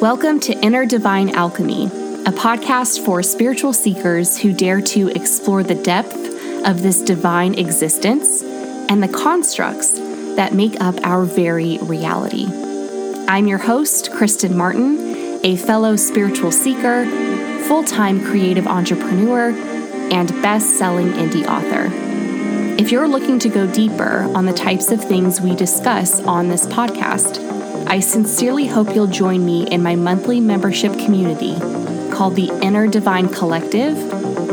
Welcome to Inner Divine Alchemy, a podcast for spiritual seekers who dare to explore the depth of this divine existence and the constructs that make up our very reality. I'm your host, Kristen Martin, a fellow spiritual seeker, full time creative entrepreneur, and best selling indie author. If you're looking to go deeper on the types of things we discuss on this podcast, I sincerely hope you'll join me in my monthly membership community called the Inner Divine Collective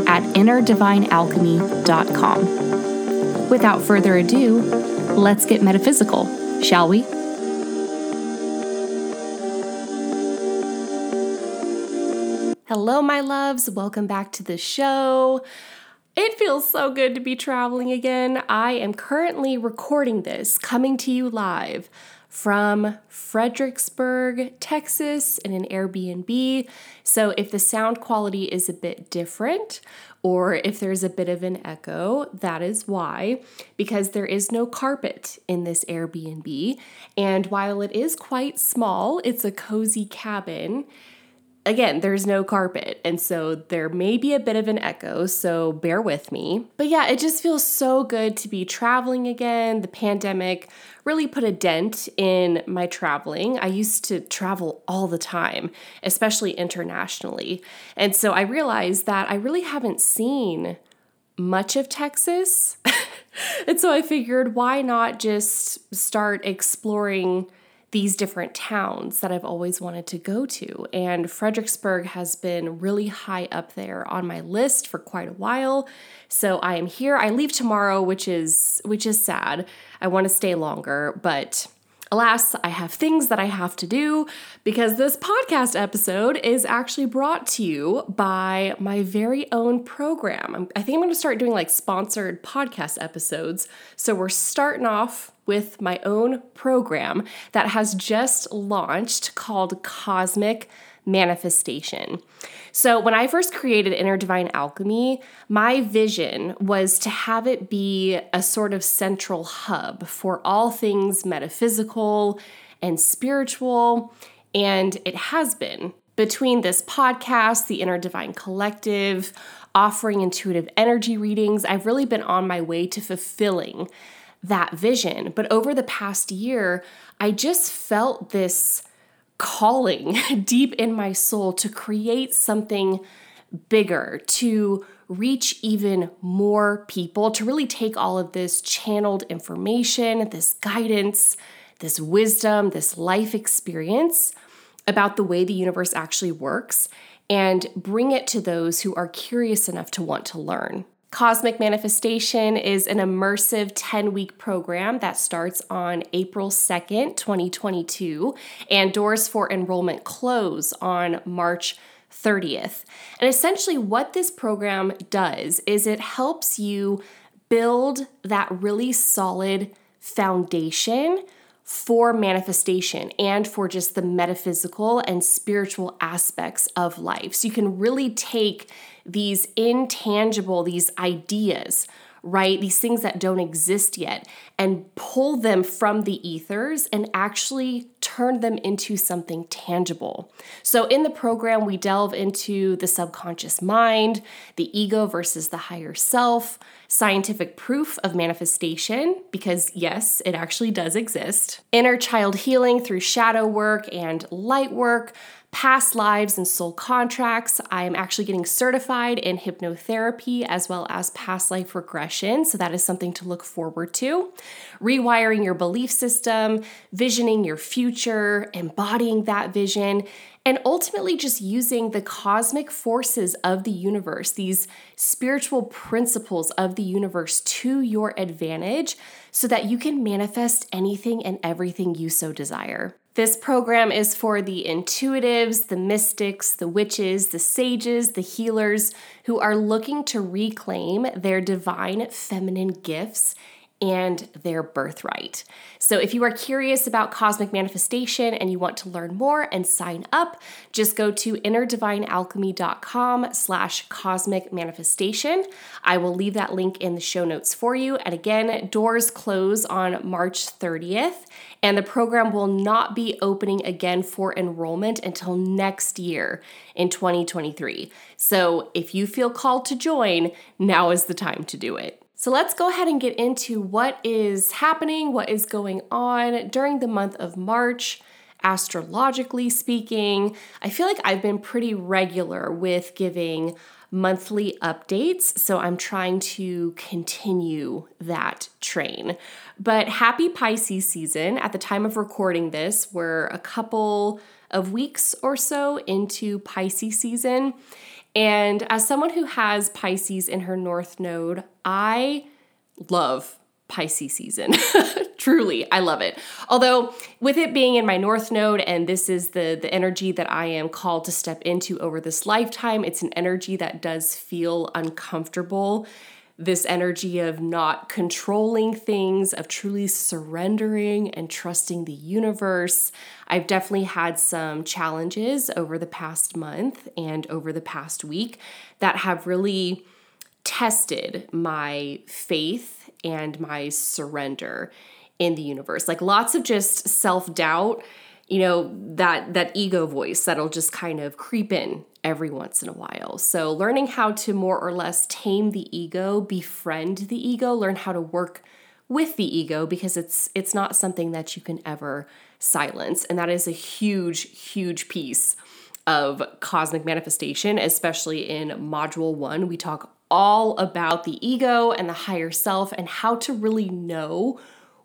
at innerdivinealchemy.com. Without further ado, let's get metaphysical, shall we? Hello, my loves. Welcome back to the show. It feels so good to be traveling again. I am currently recording this, coming to you live from Fredericksburg, Texas, in an Airbnb. So if the sound quality is a bit different, or if there's a bit of an echo, that is why, because there is no carpet in this Airbnb. And while it is quite small, it's a cozy cabin again, there's no carpet. And so there may be a bit of an echo, so bear with me. But yeah, it just feels so good to be traveling again. The pandemic really put a dent in my traveling. I used to travel all the time, especially internationally. And so I realized that I really haven't seen much of Texas. and so I figured, why not just start exploring? These different towns that I've always wanted to go to. And Fredericksburg has been really high up there on my list for quite a while. So I am here. I leave tomorrow, which is which is sad. I want to stay longer, but Alas, I have things that I have to do because this podcast episode is actually brought to you by my very own program. I think I'm going to start doing like sponsored podcast episodes. So we're starting off with my own program that has just launched called Cosmic Manifestation. So, when I first created Inner Divine Alchemy, my vision was to have it be a sort of central hub for all things metaphysical and spiritual, and it has been. Between this podcast, the Inner Divine Collective, offering intuitive energy readings, I've really been on my way to fulfilling that vision. But over the past year, I just felt this calling deep in my soul to create something bigger, to reach even more people, to really take all of this channeled information, this guidance, this wisdom, this life experience about the way the universe actually works and bring it to those who are curious enough to want to learn. Cosmic Manifestation is an immersive 10 week program that starts on April 2nd, 2022, and doors for enrollment close on March 30th. And essentially, what this program does is it helps you build that really solid foundation for manifestation and for just the metaphysical and spiritual aspects of life. So you can really take these intangible, these ideas, right? These things that don't exist yet, and pull them from the ethers and actually turn them into something tangible. So, in the program, we delve into the subconscious mind, the ego versus the higher self, scientific proof of manifestation, because yes, it actually does exist, inner child healing through shadow work and light work, past lives and soul contracts. I'm actually getting certified in hypnotherapy as well as past life regression. So that is something to look forward to. Rewiring your belief system, visioning your future, embodying that vision, and ultimately just using the cosmic forces of the universe, these spiritual principles of the universe to your advantage so that you can manifest anything and everything you so desire. This program is for the intuitives, the mystics, the witches, the sages, the healers who are looking to reclaim their divine feminine gifts and their birthright. So if you are curious about cosmic manifestation and you want to learn more and sign up, just go to innerdivinealchemy.com slash cosmic manifestation. I will leave that link in the show notes for you. And again, doors close on March 30th, and the program will not be opening again for enrollment until next year in 2023. So if you feel called to join, now is the time to do it. So let's go ahead and get into what is happening, what is going on during the month of March. Astrologically speaking, I feel like I've been pretty regular with giving monthly updates, so I'm trying to continue that train. But happy Pisces season. At the time of recording this, we're a couple of weeks or so into Pisces season. And as someone who has Pisces in her North Node, I love Pisces season. Truly, I love it. Although, with it being in my North Node, and this is the, the energy that I am called to step into over this lifetime, it's an energy that does feel uncomfortable this energy of not controlling things, of truly surrendering and trusting the universe. I've definitely had some challenges over the past month and over the past week that have really tested my faith and my surrender in the universe. Like lots of just self doubt you know that that ego voice that'll just kind of creep in every once in a while. So learning how to more or less tame the ego, befriend the ego, learn how to work with the ego because it's it's not something that you can ever silence and that is a huge huge piece of cosmic manifestation, especially in module 1. We talk all about the ego and the higher self and how to really know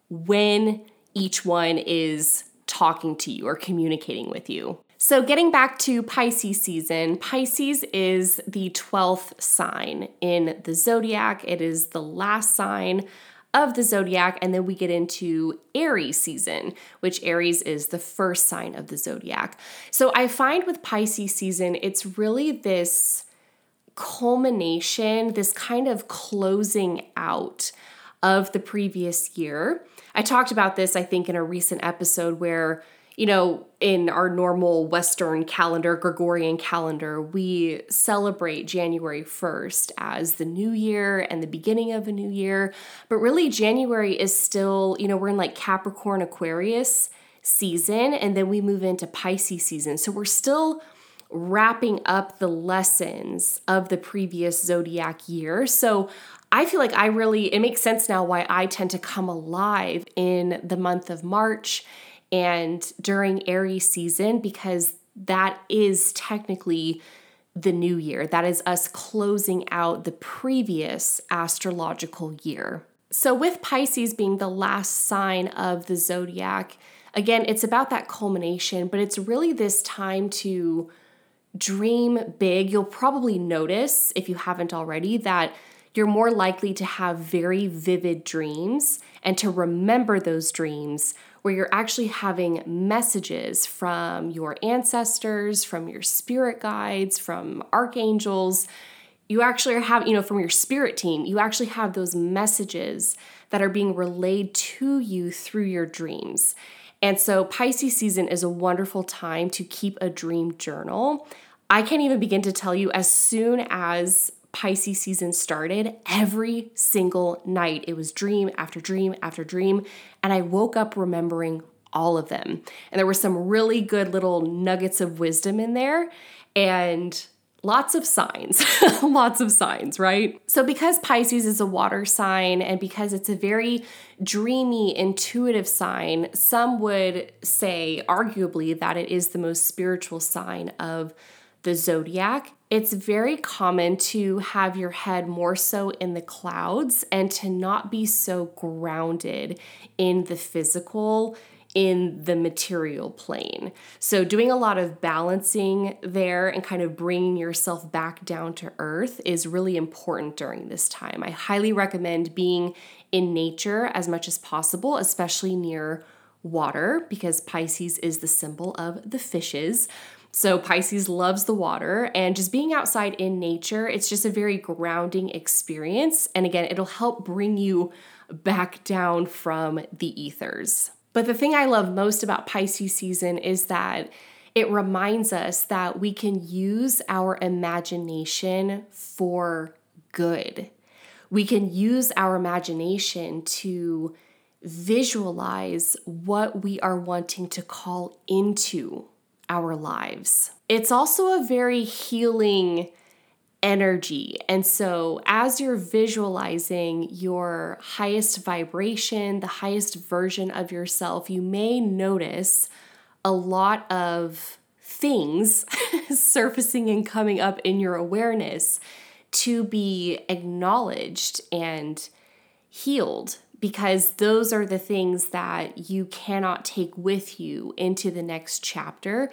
when each one is talking to you or communicating with you. So, getting back to Pisces season, Pisces is the 12th sign in the zodiac. It is the last sign of the zodiac, and then we get into Aries season, which Aries is the first sign of the zodiac. So, I find with Pisces season, it's really this culmination, this kind of closing out of the previous year. I talked about this, I think, in a recent episode where, you know, in our normal Western calendar, Gregorian calendar, we celebrate January 1st as the new year and the beginning of a new year. But really, January is still, you know, we're in like Capricorn Aquarius season, and then we move into Pisces season. So we're still wrapping up the lessons of the previous zodiac year. So I feel like I really, it makes sense now why I tend to come alive in the month of March and during Aries season because that is technically the new year. That is us closing out the previous astrological year. So, with Pisces being the last sign of the zodiac, again, it's about that culmination, but it's really this time to dream big. You'll probably notice, if you haven't already, that you're more likely to have very vivid dreams and to remember those dreams where you're actually having messages from your ancestors, from your spirit guides, from archangels. You actually have, you know, from your spirit team, you actually have those messages that are being relayed to you through your dreams. And so, Pisces season is a wonderful time to keep a dream journal. I can't even begin to tell you as soon as Pisces season started, every single night it was dream after dream after dream. And I woke up remembering all of them. And there were some really good little nuggets of wisdom in there. And lots of signs, lots of signs, right? So, because Pisces is a water sign and because it's a very dreamy, intuitive sign, some would say, arguably, that it is the most spiritual sign of the zodiac, it's very common to have your head more so in the clouds and to not be so grounded in the physical, in the material plane. So, doing a lot of balancing there and kind of bringing yourself back down to earth is really important during this time. I highly recommend being in nature as much as possible, especially near water, because Pisces is the symbol of the fishes. So Pisces loves the water and just being outside in nature, it's just a very grounding experience. And again, it'll help bring you back down from the ethers. But the thing I love most about Pisces season is that it reminds us that we can use our imagination for good. We can use our imagination to visualize what we are wanting to call into our lives. It's also a very healing energy. And so, as you're visualizing your highest vibration, the highest version of yourself, you may notice a lot of things surfacing and coming up in your awareness to be acknowledged and healed because those are the things that you cannot take with you into the next chapter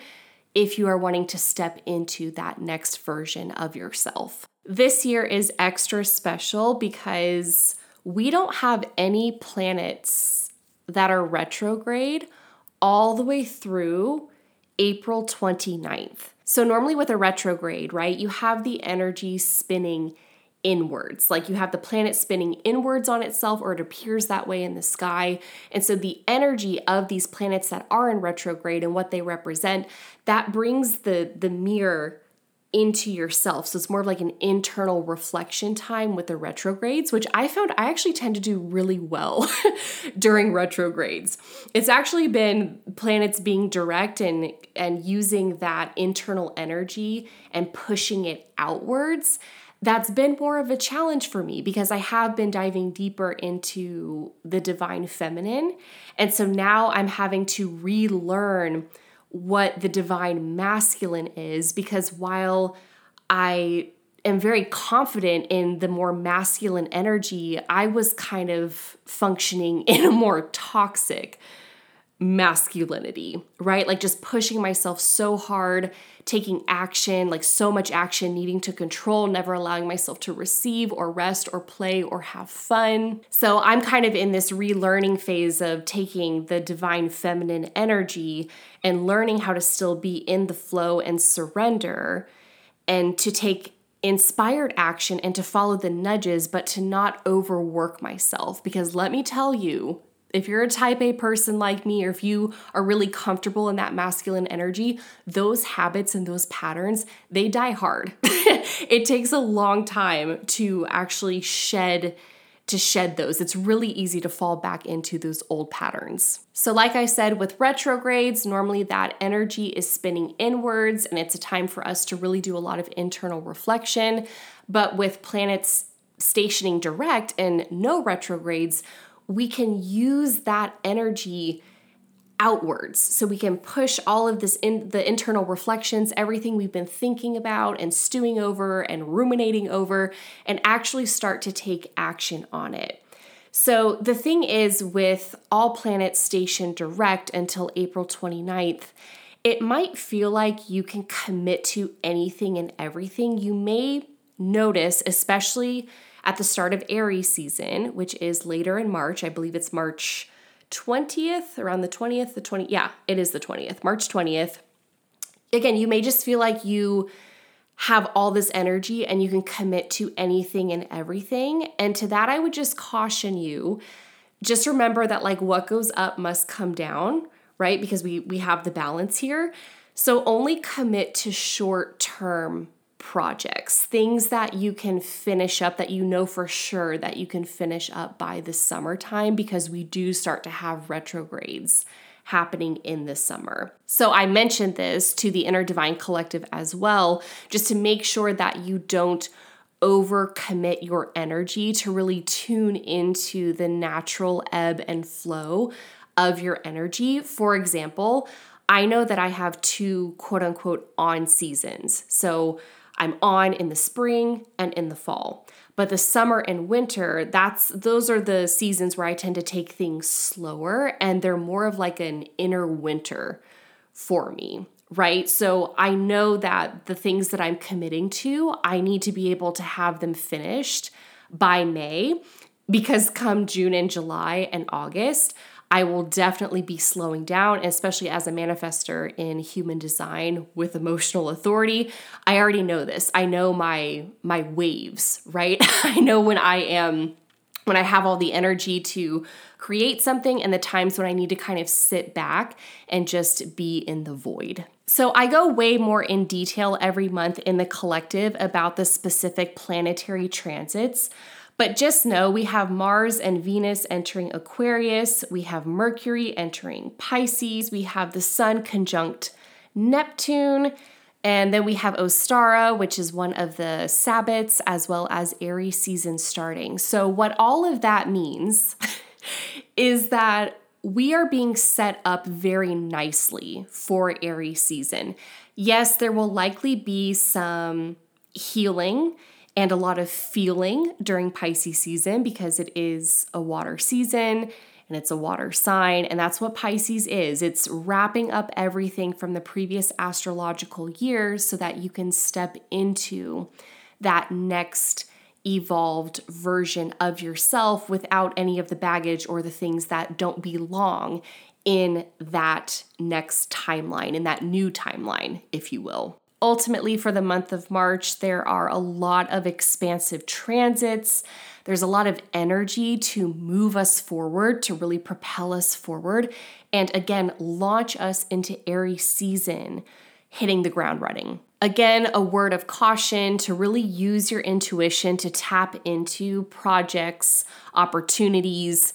if you are wanting to step into that next version of yourself. This year is extra special because we don't have any planets that are retrograde all the way through April 29th. So, normally with a retrograde, right, you have the energy spinning inwards. Like you have the planet spinning inwards on itself, or it appears that way in the sky. And so the energy of these planets that are in retrograde and what they represent, that brings the the mirror into yourself. So it's more of like an internal reflection time with the retrogrades, which I found I actually tend to do really well during retrogrades. It's actually been planets being direct and and using that internal energy and pushing it outwards that's been more of a challenge for me because I have been diving deeper into the divine feminine. And so now I'm having to relearn what the divine masculine is because while I am very confident in the more masculine energy, I was kind of functioning in a more toxic masculinity, right? Like just pushing myself so hard, taking action, like so much action, needing to control, never allowing myself to receive or rest or play or have fun. So I'm kind of in this relearning phase of taking the divine feminine energy and learning how to still be in the flow and surrender and to take inspired action and to follow the nudges, but to not overwork myself. Because let me tell you, if you're a type A person like me, or if you are really comfortable in that masculine energy, those habits and those patterns, they die hard. it takes a long time to actually shed to shed those. It's really easy to fall back into those old patterns. So, like I said, with retrogrades, normally that energy is spinning inwards and it's a time for us to really do a lot of internal reflection. But with planets stationing direct and no retrogrades, we can use that energy outwards. So we can push all of this in the internal reflections everything we've been thinking about and stewing over and ruminating over and actually start to take action on it. So the thing is with all planets stationed direct until april 29th it might feel like you can commit to anything and everything. You may notice especially at the start of Aries season, which is later in March. I believe it's March 20th, around the 20th, the 20, yeah, it is the 20th, March 20th. Again, you may just feel like you have all this energy and you can commit to anything and everything. And to that, I would just caution you just remember that like what goes up must come down, right? Because we we have the balance here. So only commit to short-term projects, things that you can finish up that you know for sure that you can finish up by the summertime because we do start to have retrogrades happening in the summer. So I mentioned this to the Inner Divine Collective as well, just to make sure that you don't overcommit your energy to really tune into the natural ebb and flow of your energy. For example, I know that I have two quote unquote on seasons. So I'm on in the spring and in the fall. But the summer and winter, that's those are the seasons where I tend to take things slower and they're more of like an inner winter for me, right? So I know that the things that I'm committing to, I need to be able to have them finished by May because come June and July and August, I will definitely be slowing down, especially as a manifester in human design with emotional authority. I already know this. I know my my waves, right? I know when I am when I have all the energy to create something and the times when I need to kind of sit back and just be in the void. So, I go way more in detail every month in the collective about the specific planetary transits. But just know we have Mars and Venus entering Aquarius, we have Mercury entering Pisces, we have the Sun conjunct Neptune, and then we have Ostara, which is one of the Sabbats, as well as Aries season starting. So, what all of that means is that we are being set up very nicely for Aries season. Yes, there will likely be some healing and a lot of feeling during Pisces season because it is a water season and it's a water sign. And that's what Pisces is it's wrapping up everything from the previous astrological years so that you can step into that next evolved version of yourself without any of the baggage or the things that don't belong in that next timeline, in that new timeline, if you will. Ultimately, for the month of March, there are a lot of expansive transits. There's a lot of energy to move us forward, to really propel us forward, and again, launch us into Aries season, hitting the ground running. Again, a word of caution to really use your intuition to tap into projects, opportunities,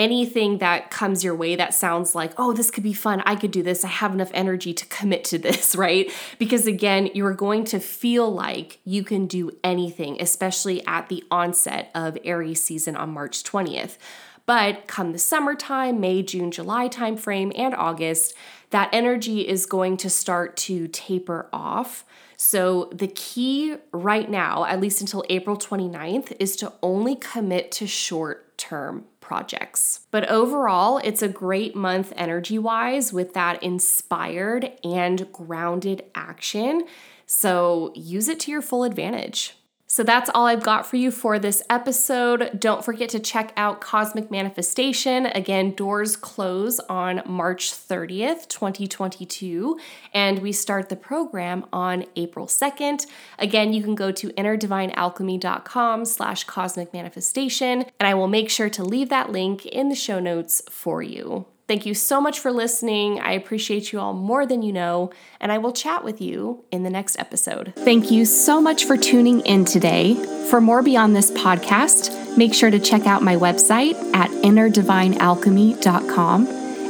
anything that comes your way that sounds like, oh, this could be fun. I could do this. I have enough energy to commit to this, right? Because again, you're going to feel like you can do anything, especially at the onset of Aries season on March 20th. But come the summertime, May, June, July timeframe, and August, that energy is going to start to taper off. So, the key right now, at least until April 29th, is to only commit to short term projects. But overall, it's a great month energy wise with that inspired and grounded action. So, use it to your full advantage. So that's all I've got for you for this episode. Don't forget to check out Cosmic Manifestation. Again, doors close on March 30th, 2022, and we start the program on April 2nd. Again, you can go to innerdivinealchemy.com slash cosmic manifestation, and I will make sure to leave that link in the show notes for you. Thank you so much for listening. I appreciate you all more than you know, and I will chat with you in the next episode. Thank you so much for tuning in today. For more beyond this podcast, make sure to check out my website at innerdivinealchemy.com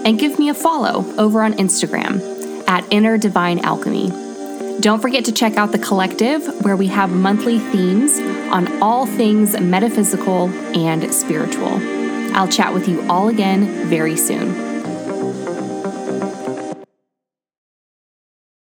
and give me a follow over on Instagram at Inner Divine Alchemy. Don't forget to check out the collective where we have monthly themes on all things metaphysical and spiritual. I'll chat with you all again very soon.